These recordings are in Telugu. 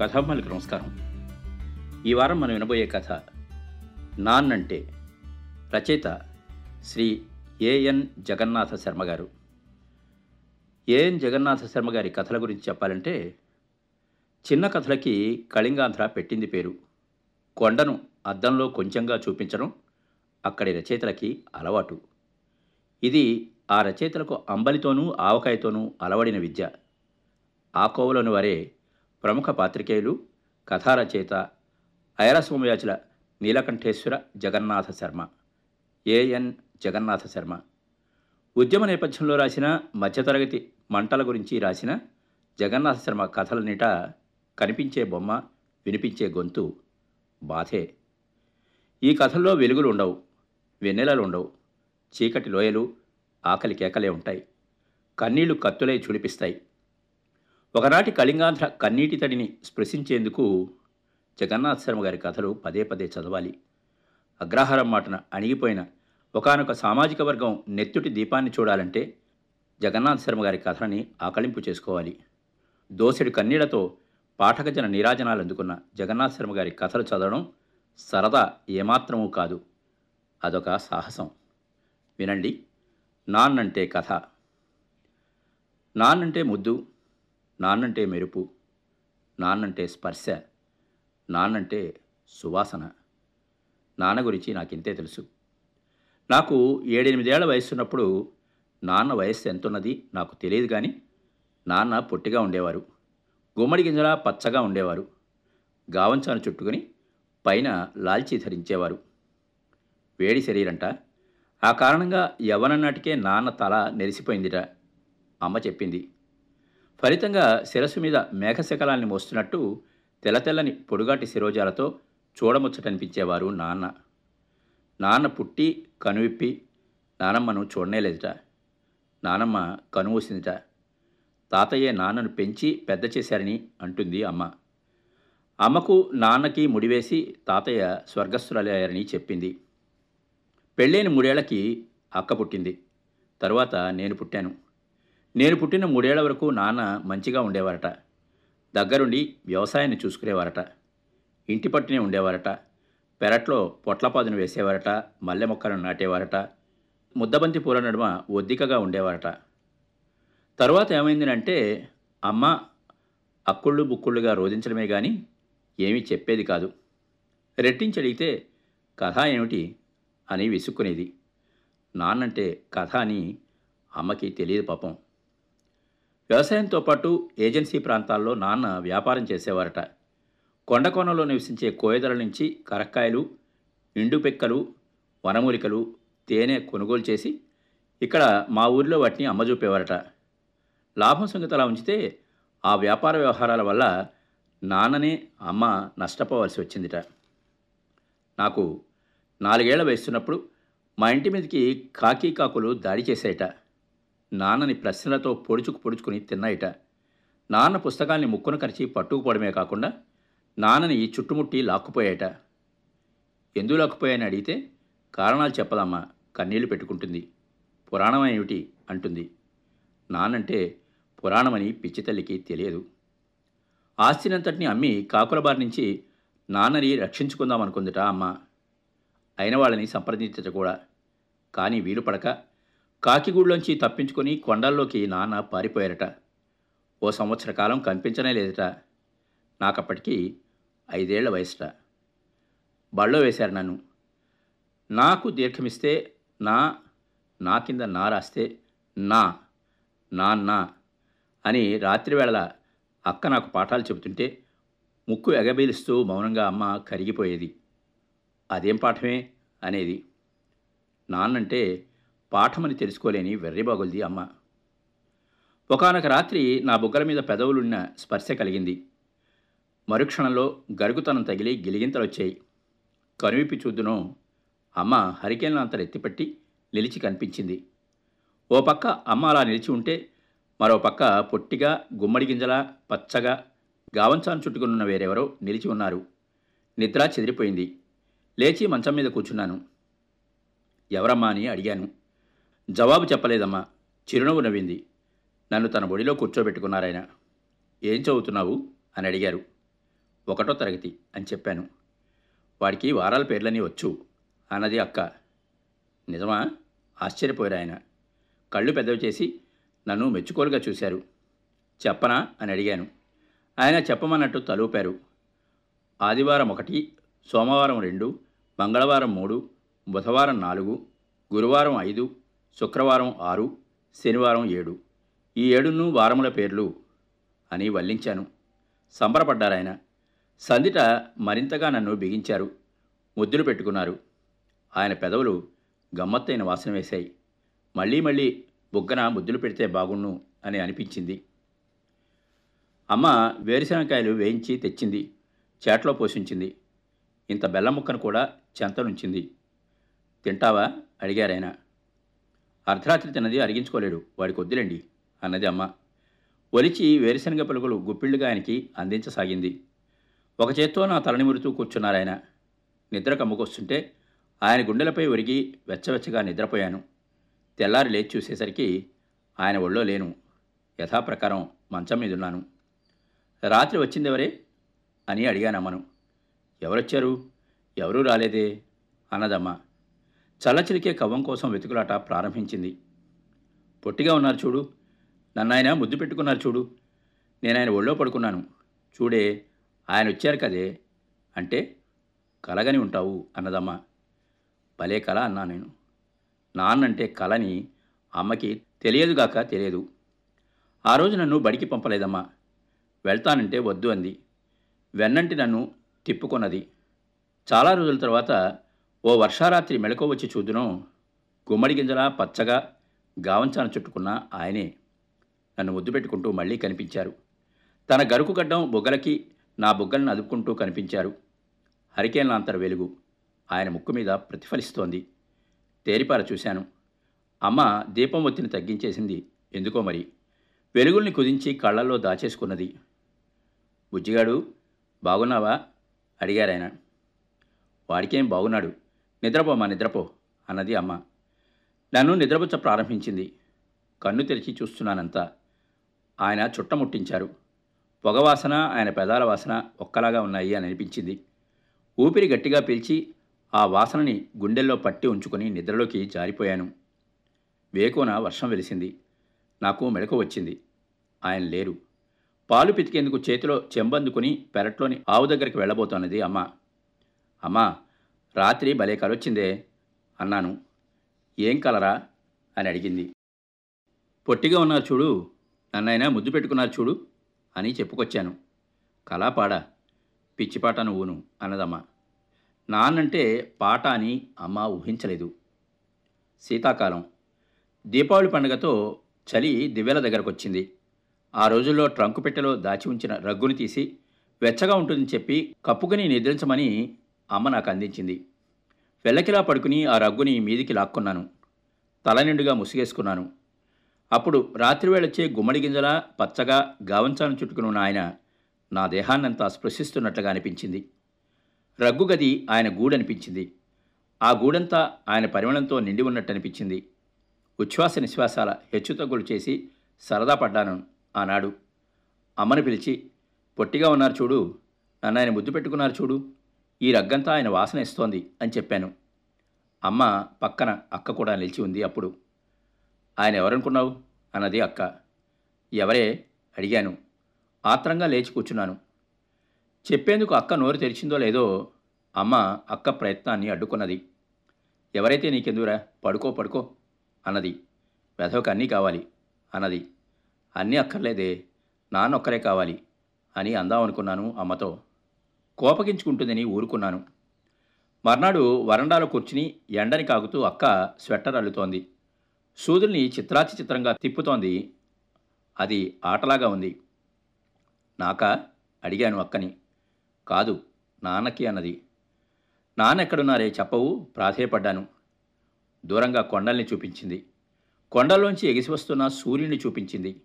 కథామ్మలకు నమస్కారం. ఈ వారం మనం వినబోయే కథ నాన్నంటే రచయిత శ్రీ ఏఎన్ జగన్నాథ శర్మ గారు. ఏఎన్ జగన్నాథ శర్మ గారి కథల గురించి చెప్పాలంటే చిన్న కథలకి కళింగాంధ్ర పెట్టింది పేరు. కొండను అద్దంలో కొంచెంగా చూపించడం అక్కడి రచయితలకి అలవాటు. ఇది ఆ రచయితలకు అంబలితోనూ ఆవకాయతోనూ అలవడిన విద్య. ఆ కోవలోని వారే ప్రముఖ పాత్రికేయులు కథారచయిత ఐరసోమయాచుల నీలకంఠేశ్వర జగన్నాథ శర్మ ఏఎన్ జగన్నాథ శర్మ. ఉద్యమ నేపథ్యంలో రాసిన మధ్యతరగతి మంటల గురించి రాసిన జగన్నాథ శర్మ కథలనిట కనిపించే బొమ్మ వినిపించే గొంతు బాధే. ఈ కథల్లో వెలుగులు ఉండవు వెన్నెలలు ఉండవు చీకటి లోయలు ఆకలి కేకలే ఉంటాయి కన్నీళ్ళు కత్తులై చుడిపిస్తాయి ఒకనాటి కళింగాంధ్ర కన్నీటి తడిని స్పృశించేందుకు జగన్నాథ్ శర్మ గారి కథలు పదే పదే చదవాలి. అగ్రహారం మాటన అణిగిపోయిన ఒకానొక సామాజిక వర్గం నెత్తుటి దీపాన్ని చూడాలంటే జగన్నాథ్ శర్మ గారి కథలని ఆకళింపు చేసుకోవాలి. దోసెడు కన్నీళ్ళతో పాఠకజన నీరాజనాలు అందుకున్న జగన్నాథ్ శర్మ గారి కథలు చదవడం సరదా ఏమాత్రమూ కాదు. అదొక సాహసం. వినండి. నాన్నంటే కథ. నాన్నంటే ముద్దు. నాన్నంటే మెరుపు నాన్నంటే స్పర్శ నాన్నంటే సువాసన. నాన్న గురించి నాకు ఇంతే తెలుసు. నాకు ఏడెనిమిదేళ్ళ వయసున్నప్పుడు నాన్న వయస్సు ఎంతున్నది నాకు తెలియదు కానీ నాన్న పొట్టిగా ఉండేవారు. గుమ్మడి గింజలా పచ్చగా ఉండేవారు. గావంచాను చుట్టుకుని పైన లాల్చీ ధరించేవారు. వేడి శరీరంట. ఆ కారణంగా యవ్వననాటికే నాన్న తల నెరిసిపోయిందిట. అమ్మ చెప్పింది ఫలితంగా శిరస్సు మీద మేఘశకలాన్ని మోస్తున్నట్టు తెల్ల తెల్లని పొడుగాటి శిరోజాలతో చూడముచ్చటనిపించేవారు నాన్న. నాన్న పుట్టి కనువిప్పి నానమ్మను చూడనేలేదుట. నానమ్మ కనుమూసిందిట. తాతయ్య నాన్నను పెంచి పెద్ద చేశారని అంటుంది అమ్మ. అమ్మకు నాన్నకి ముడివేసి తాతయ్య స్వర్గస్థులయ్యారని చెప్పింది. పెళ్ళైన మూడేళ్ళకి అక్క పుట్టింది. తరువాత నేను పుట్టాను. నేను పుట్టిన మూడేళ్ళ వరకు నాన్న మంచిగా ఉండేవారట. దగ్గరుండి వ్యవసాయాన్ని చూసుకునేవారట. ఇంటి పట్టునే ఉండేవారట. పెరట్లో పొట్లపాదును వేసేవారట. మల్లె మొక్కలను నాటేవారట. ముద్దబంతి పూల నడుమ ఒద్దికగా ఉండేవారట. తరువాత ఏమైందంటే అమ్మ అక్కుళ్ళు బుక్కుళ్ళుగా రోధించడమే కానీ ఏమీ చెప్పేది కాదు. రెట్టించి అడిగితే కథ ఏమిటి? అని విసుక్కునేది. నాన్నంటే కథ అని అమ్మకి తెలియదు పాపం. వ్యవసాయంతో పాటు ఏజెన్సీ ప్రాంతాల్లో నాన్న వ్యాపారం చేసేవారట. కొండకోనలో నివసించే కోయదల నుంచి కరక్కాయలు ఇండుపెక్కలు వనమూలికలు తేనె కొనుగోలు చేసి ఇక్కడ మా ఊరిలో వాటిని అమ్మజూపేవారట. లాభం సంగతి అలా ఉంచితే ఆ వ్యాపార వ్యవహారాల వల్ల నాన్ననే అమ్మ నష్టపోవాల్సి వచ్చిందిట. నాకు నాలుగేళ్ళ వయసున్నప్పుడు మా ఇంటి మీదకి కాకి కాకులు దాడి చేశాయట నాన్నని ప్రశ్నలతో పొడుచుకు పొడుచుకుని తిన్నాయిట. నాన్న పుస్తకాల్ని ముక్కును కరిచి పట్టుకుపోవడమే కాకుండా నాన్నని చుట్టుముట్టి లాక్కుపోయాట ఎందుకు లాక్కుపోయాయని అడిగితే కారణాలు చెప్పదమ్మా కన్నీళ్ళు పెట్టుకుంటుంది. పురాణం ఏమిటి? అంటుంది. నాన్నంటే పురాణమని పిచ్చితల్లికి తెలియదు. ఆస్తినంతటిని అమ్మి కాకులబారి నుంచి నాన్నని రక్షించుకుందాం అనుకుందిట అమ్మ. అయిన వాళ్ళని సంప్రదించట కూడా. కానీ వీలు పడక కాకిగూడులోంచి తప్పించుకొని కొండల్లోకి నాన్న పారిపోయారట. ఓ సంవత్సర కాలం కనిపించనే లేదట. నాకప్పటికీ ఐదేళ్ళ వయసుట. బళ్ళో వేశారు నన్ను. నాకు దీర్ఘమిస్తే నా నా కింద నా రాస్తే నా నాన్న అని రాత్రివేళ అక్క నాకు పాఠాలు చెబుతుంటే ముక్కు ఎగబీలుస్తూ మౌనంగా అమ్మ కరిగిపోయేది. అదేం పాఠమే? అనేది. నాన్నంటే పాఠమని తెలుసుకోలేని వెర్రిబాగుల్ది అమ్మ. ఒకనొక రాత్రి నా బుగ్గల మీద పెదవులున్న స్పర్శ కలిగింది. మరుక్షణంలో గరుగుతనం తగిలి గిలిగింతలొచ్చాయి. కనువిప్పి చూద్దునో అమ్మ హరికేన్లంతరు ఎత్తిపట్టి నిలిచి కనిపించింది. ఓ పక్క అమ్మ అలా నిలిచి ఉంటే మరో పక్క పొట్టిగా గుమ్మడి గింజలా పచ్చగా గావంచాను చుట్టుకునున్న వేరెవరో నిలిచి ఉన్నారు. నిద్ర చెదిరిపోయింది. లేచి మంచం మీద కూర్చున్నాను. ఎవరమ్మా అని అడిగాను. జవాబు చెప్పలేదమ్మా. చిరునవ్వు నవ్వింది. నన్ను తన ఒడిలో కూర్చోబెట్టుకున్నారాయన. ఏం చదువుతున్నావు? అని అడిగారు. ఒకటో తరగతి అని చెప్పాను. వాడికి వారాల పేర్లని వచ్చు అన్నది అక్క. నిజమా? ఆశ్చర్యపోయారు ఆయన కళ్ళు పెద్దవి చేసి నన్ను మెచ్చుకోలుగా చూశారు. చెప్పనా? అని అడిగాను. ఆయన చెప్పమన్నట్టు తలూపారు. ఆదివారం ఒకటి సోమవారం రెండు మంగళవారం మూడు బుధవారం నాలుగు గురువారం ఐదు శుక్రవారం ఆరు శనివారం ఏడు. ఈ ఏడును వారముల పేర్లు అని వల్లించాను. సంబరపడ్డారాయన. సందిట మరింతగా నన్ను బిగించారు. ముద్దులు పెట్టుకున్నారు. ఆయన పెదవులు గమ్మత్తైన వాసన వేశాయి. మళ్ళీ మళ్ళీ బుగ్గన ముద్దులు పెడితే బాగుణ్ణు అని అనిపించింది. అమ్మ వేరుశనగకాయలు వేయించి తెచ్చింది. చేట్లో పోషించింది. ఇంత బెల్లం ముక్కను కూడా చెంతనుంచింది. తింటావా? అడిగారాయన. అర్ధరాత్రి తిన్నది అరిగించుకోలేడు. వాడికి వద్దులేండి అన్నది అమ్మ. ఒలిచి వేరుశనగ పలుకులు గుప్పిళ్ళుగా ఆయనకి అందించసాగింది. ఒక చేత్తో నా తలనిమురుతూ కూర్చున్నారాయన. నిద్ర కమ్ముకొస్తుంటే ఆయన గుండెలపై ఒరిగి వెచ్చవెచ్చగా నిద్రపోయాను. తెల్లారి లేచి చూసేసరికి ఆయన ఒళ్ళో లేను. యథాప్రకారం మంచం మీదున్నాను. రాత్రి వచ్చిందెవరే? అని అడిగానమ్మను. ఎవరొచ్చారు? ఎవరూ రాలేదే? అన్నదమ్మా. చల్లచిలికే కవ్వం కోసం వెతుకులాట ప్రారంభించింది. పొట్టిగా ఉన్నారు చూడు. నన్నాయన ముద్దు పెట్టుకున్నారు చూడు. నేను ఆయన ఒళ్ళో పడుకున్నాను. చూడే ఆయన వచ్చారు కదే. అంటే కలగని ఉంటావు అన్నదమ్మ. భలే కళ అన్నా నేను. నాన్నంటే కలని అమ్మకి తెలియదుగాక తెలియదు. ఆ రోజు నన్ను బడికి పంపలేదమ్మా. వెళ్తానంటే వద్దు అంది. వెన్నంటి నన్ను తిప్పుకొన్నది. చాలా రోజుల తర్వాత ఓ వర్షారాత్రి మెళకో వచ్చి చూదును గుమ్మడి గింజలా పచ్చగా గావంచాన చుట్టుకున్న ఆయనే నన్ను ముద్దు పెట్టుకుంటూ మళ్ళీ కనిపించారు. తన గరుకు గడ్డం బుగ్గలకి నా బుగ్గలను అదుపుకుంటూ కనిపించారు. హరికేన్లాంతర వెలుగు ఆయన ముక్కు మీద ప్రతిఫలిస్తోంది. తేరిపార చూశాను. అమ్మ దీపం ఒత్తిని తగ్గించేసింది. ఎందుకో మరి? వెలుగుల్ని కుదించి కళ్ళల్లో దాచేసుకున్నది. బుజ్జిగాడు బాగున్నావా? అడిగారాయన. వాడికేం బాగున్నాడు? నిద్రపోమా నిద్రపో అన్నది అమ్మ. నన్ను నిద్రపుచ్చ ప్రారంభించింది. కన్ను తెరిచి చూస్తున్నానంతా. ఆయన చుట్టముట్టించారు. పొగవాసన ఆయన పెదాల వాసన ఒక్కలాగా ఉన్నాయి అని అనిపించింది. ఊపిరి గట్టిగా పీల్చి ఆ వాసనని గుండెల్లో పట్టి ఉంచుకొని నిద్రలోకి జారిపోయాను. వేకున వర్షం వెలిసింది. నాకు మెడక వచ్చింది. ఆయన లేరు. పాలు పితికేందుకు చేతిలో చెంబందుకుని పెరట్లోని ఆవు దగ్గరికి వెళ్ళబోతున్నది అమ్మ. అమ్మా రాత్రి భలే కలొచ్చిందే అన్నాను. ఏం కలరా అని అడిగింది. పొట్టిగా ఉన్నారు చూడు నన్నైనా ముద్దు పెట్టుకున్నారు చూడు అని చెప్పుకొచ్చాను. కళాపాడ పిచ్చిపాట నువ్వును అన్నదమ్మ. నాన్నంటే పాట అని అమ్మ ఊహించలేదు. శీతాకాలం. దీపావళి పండుగతో చలి దివ్యల దగ్గరకొచ్చింది. ఆ రోజుల్లో ట్రంకు పెట్టెలో దాచి ఉంచిన రగ్గుని తీసి వెచ్చగా ఉంటుందని చెప్పి కప్పుకుని నిద్రించమని అమ్మ నాకు అందించింది. వెల్లకిలా పడుకుని ఆ రగ్గుని మీదికి లాక్కున్నాను. తల నిండుగా ముసిగేసుకున్నాను. అప్పుడు రాత్రివేళొచ్చే గుమ్మడి గింజలా పచ్చగా గావంచాను చుట్టుకుని ఉన్న ఆయన నా దేహాన్నంతా స్పృశిస్తున్నట్లుగా అనిపించింది. రగ్గు గది ఆయన గూడనిపించింది. ఆ గూడంతా ఆయన పరిమళంతో నిండి ఉన్నట్టు అనిపించింది ఉచ్ఛ్వాస నిశ్వాసాల హెచ్చుతగ్గులు చేసి సరదా పడ్డాను ఆనాడు. అమ్మను పిలిచి పొట్టిగా ఉన్నారు చూడు. నన్ను ఆయన ముద్దు పెట్టుకున్నారు చూడు. ఈ రగ్గంతా ఆయన వాసన ఇస్తోంది అని చెప్పాను. అమ్మ పక్కన అక్క కూడా నిలిచి ఉంది అప్పుడు. ఆయన ఎవరనుకున్నావు? అన్నది అక్క. ఎవరే? అడిగాను. ఆత్రంగా లేచి కూర్చున్నాను. చెప్పేందుకు అక్క నోరు తెరిచిందో లేదో అమ్మ అక్క ప్రయత్నాన్ని అడ్డుకున్నది. ఎవరైతే నీకెందురా పడుకో పడుకో అన్నది. వెధవకు అన్నీ కావాలి అన్నది. అన్నీ అక్కర్లేదే. నాన్నొక్కరే కావాలి అని అందామనుకున్నాను అమ్మతో. కోపగించుకుంటుందని ఊరుకున్నాను. మర్నాడు వరండాలో కూర్చుని ఎండని కాగుతూ అక్క స్వెట్టర్ అల్లుతోంది. సూదుల్ని చిత్రాచి చిత్రంగా తిప్పుతోంది. అది ఆటలాగా ఉంది. నాకా? అడిగాను అక్కని. కాదు నాన్నకి అన్నది. నాన్న ఎక్కడున్నారే చెప్పవు ప్రాధేయపడ్డాను. దూరంగా కొండల్ని చూపించింది. కొండల్లోంచి ఎగిసి వస్తున్న సూర్యుని చూపించింది.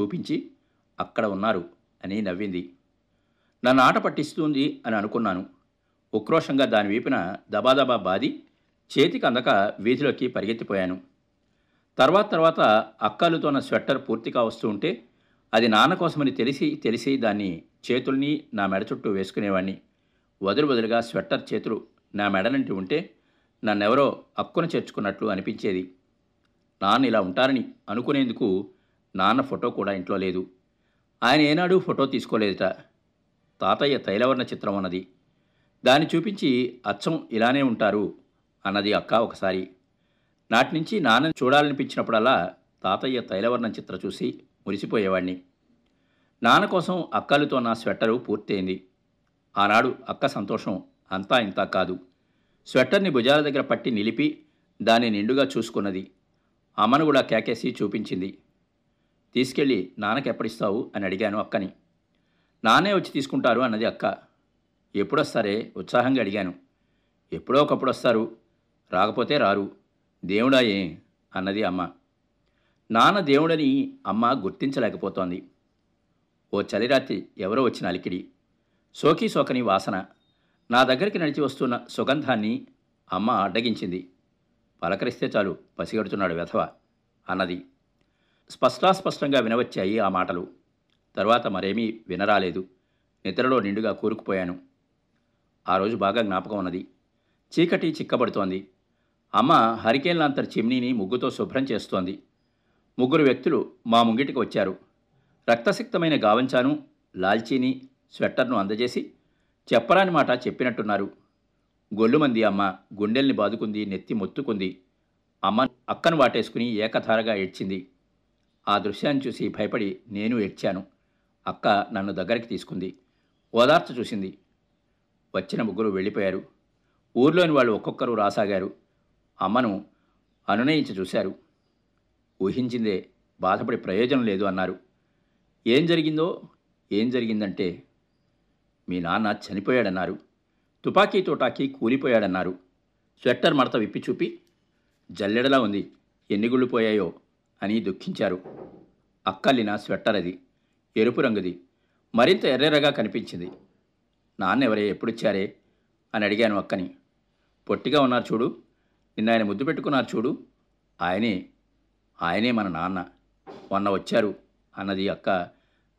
చూపించి అక్కడ ఉన్నారు అని నవ్వింది. నన్ను ఆట పట్టిస్తుంది అని అనుకున్నాను. ఉక్రోషంగా దాని వీపున దబాదబా బాది చేతికి అందక వీధిలోకి పరిగెత్తిపోయాను. తర్వాత తర్వాత అక్కలుతోన్న స్వెట్టర్ పూర్తిగా వస్తూ ఉంటే అది నాన్న కోసమని తెలిసి తెలిసి దాన్ని చేతుల్ని నా మెడ చుట్టూ వేసుకునేవాణ్ణి. వదులు వదులుగా స్వెట్టర్ చేతులు నా మెడనంటి ఉంటే నన్నెవరో అక్కున చేర్చుకున్నట్లు అనిపించేది. నాన్న ఇలా ఉంటారని అనుకునేందుకు నాన్న ఫోటో కూడా ఇంట్లో లేదు. ఆయన ఏనాడు ఫోటో తీసుకోలేదుట. తాతయ్య తైలవర్ణ చిత్రం అన్నది. దాన్ని చూపించి అచ్చం ఇలానే ఉంటారు అన్నది అక్క ఒకసారి. నాటి నుంచి నాన్నని చూడాలనిపించినప్పుడల్లా తాతయ్య తైలవర్ణ చిత్ర చూసి మురిసిపోయేవాణ్ణి. నాన్న కోసం అక్కలతో నా స్వెట్టరు పూర్తయింది. ఆనాడు అక్క సంతోషం అంతా ఇంతా కాదు. స్వెట్టర్ని భుజాల దగ్గర పట్టి నిలిపి దాన్ని నిండుగా చూసుకున్నది. అమ్మను కూడా కేకేసి చూపించింది. తీసుకెళ్ళి నాన్నకెప్పటిస్తావు అని అడిగాను అక్కని. నానే వచ్చి తీసుకుంటారు అన్నది అక్క. ఎప్పుడొస్తారే? ఉత్సాహంగా అడిగాను. ఎప్పుడో ఒకప్పుడు వస్తారు. రాకపోతే రారు. దేవుడాయే అన్నది అమ్మ. నాన్న దేవుడని అమ్మ గుర్తించలేకపోతోంది. ఓ చలిరాత్రి ఎవరో వచ్చిన అలికిడి. సోకి సోకని వాసన. నా దగ్గరికి నడిచి వస్తున్న సుగంధాన్ని అమ్మ అడ్డగించింది. పలకరిస్తే చాలు పసిగడుతున్నాడు వెధవ అన్నది. స్పష్టాస్పష్టంగా వినవచ్చాయి ఆ మాటలు. తర్వాత మరేమీ వినరాలేదు. నిద్రలో నిండుగా కూరుకుపోయాను. ఆ రోజు బాగా జ్ఞాపకం ఉన్నది. చీకటి చిక్కబడుతోంది. అమ్మ హరికేన్లాంతర్ చిమ్నీని ముగ్గుతో శుభ్రం చేస్తోంది. ముగ్గురు వ్యక్తులు మా ముంగిటికి వచ్చారు. రక్తసిక్తమైన గావంచాను లాల్చీని స్వెట్టర్ను అందజేసి చెప్పరాని మాట చెప్పినట్టున్నారు. గొల్లుమంది అమ్మ గుండెల్ని బాదుకుంది నెత్తి మొత్తుకుంది. అమ్మ అక్కను వాటేసుకుని ఏకధారగా ఏడ్చింది. ఆ దృశ్యాన్ని చూసి భయపడి నేను ఏడ్చాను. అక్క నన్ను దగ్గరికి తీసుకుంది. ఓదార్చ చూసింది. వచ్చిన ముగ్గురు వెళ్ళిపోయారు. ఊర్లోని వాళ్ళు ఒక్కొక్కరు రాసాగారు. అమ్మను అనునయించి చూశారు. ఊహించిందే బాధపడి ప్రయోజనం లేదు అన్నారు. ఏం జరిగిందో ఏం జరిగిందంటే మీ నాన్న చనిపోయాడన్నారు. తుపాకీ తోటాకి కూలిపోయాడన్నారు. స్వెట్టర్ మడత విప్పి చూపి జల్లెడలా ఉంది ఎన్ని గుళ్ళు పోయాయో అని దుఃఖించారు. అక్కల్లిన స్వెట్టర్ అది. ఎరుపు రంగుది. మరింత ఎర్రెర్రగా కనిపించింది. నాన్న ఎవరే ఎప్పుడిచ్చారే అని అడిగాను అక్కని. పొట్టిగా ఉన్నారు చూడు. నిన్న ఆయన ముద్దు పెట్టుకున్నారు చూడు. ఆయనే ఆయనే మన నాన్న. మొన్న వచ్చారు అన్నది అక్క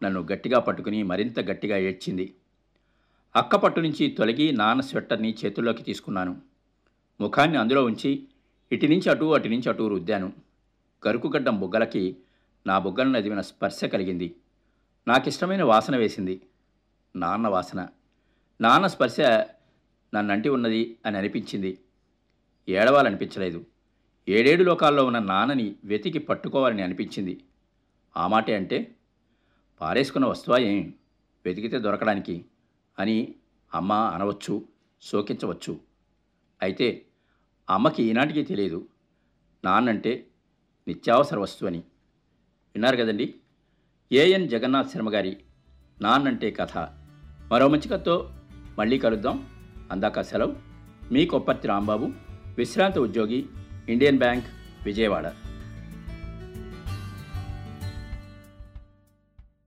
నన్ను గట్టిగా పట్టుకుని మరింత గట్టిగా ఏడ్చింది. అక్క పట్టు నుంచి తొలగి నాన్న స్వెట్టర్ని చేతుల్లోకి తీసుకున్నాను. ముఖాన్ని అందులో ఉంచి ఇటు నుంచి అటు అటు నుంచి అటు రుద్దాను. కరుకుగడ్డం బుగ్గలకి నా బుగ్గలను నదివిన స్పర్శ కలిగింది. నాకిష్టమైన వాసన వేసింది. నాన్న వాసన. నాన్న స్పర్శ నన్నంటి ఉన్నది అని అనిపించింది. ఏడవాలనిపించలేదు. ఏడేడు లోకాల్లో ఉన్న నాన్నని వెతికి పట్టుకోవాలని అనిపించింది. ఆ మాటే అంటే పారేసుకున్న వస్తువా ఏం? వెతికితే దొరకడానికి అని అమ్మ అనవచ్చు శోకించవచ్చు. అయితే అమ్మకి ఈనాటికి తెలియదు. నాన్నంటే నిత్యావసర వస్తువు అని విన్నారు కదండి? ఏఎన్ జగన్నాథ్ శర్మ గారి నాన్నంటే కథ. మరో మంచి కథతో మళ్ళీ కలుద్దాం. అందాక సెలవు. మీ కొప్పర్తి రాంబాబు విశ్రాంత ఉద్యోగి ఇండియన్ బ్యాంక్ విజయవాడ.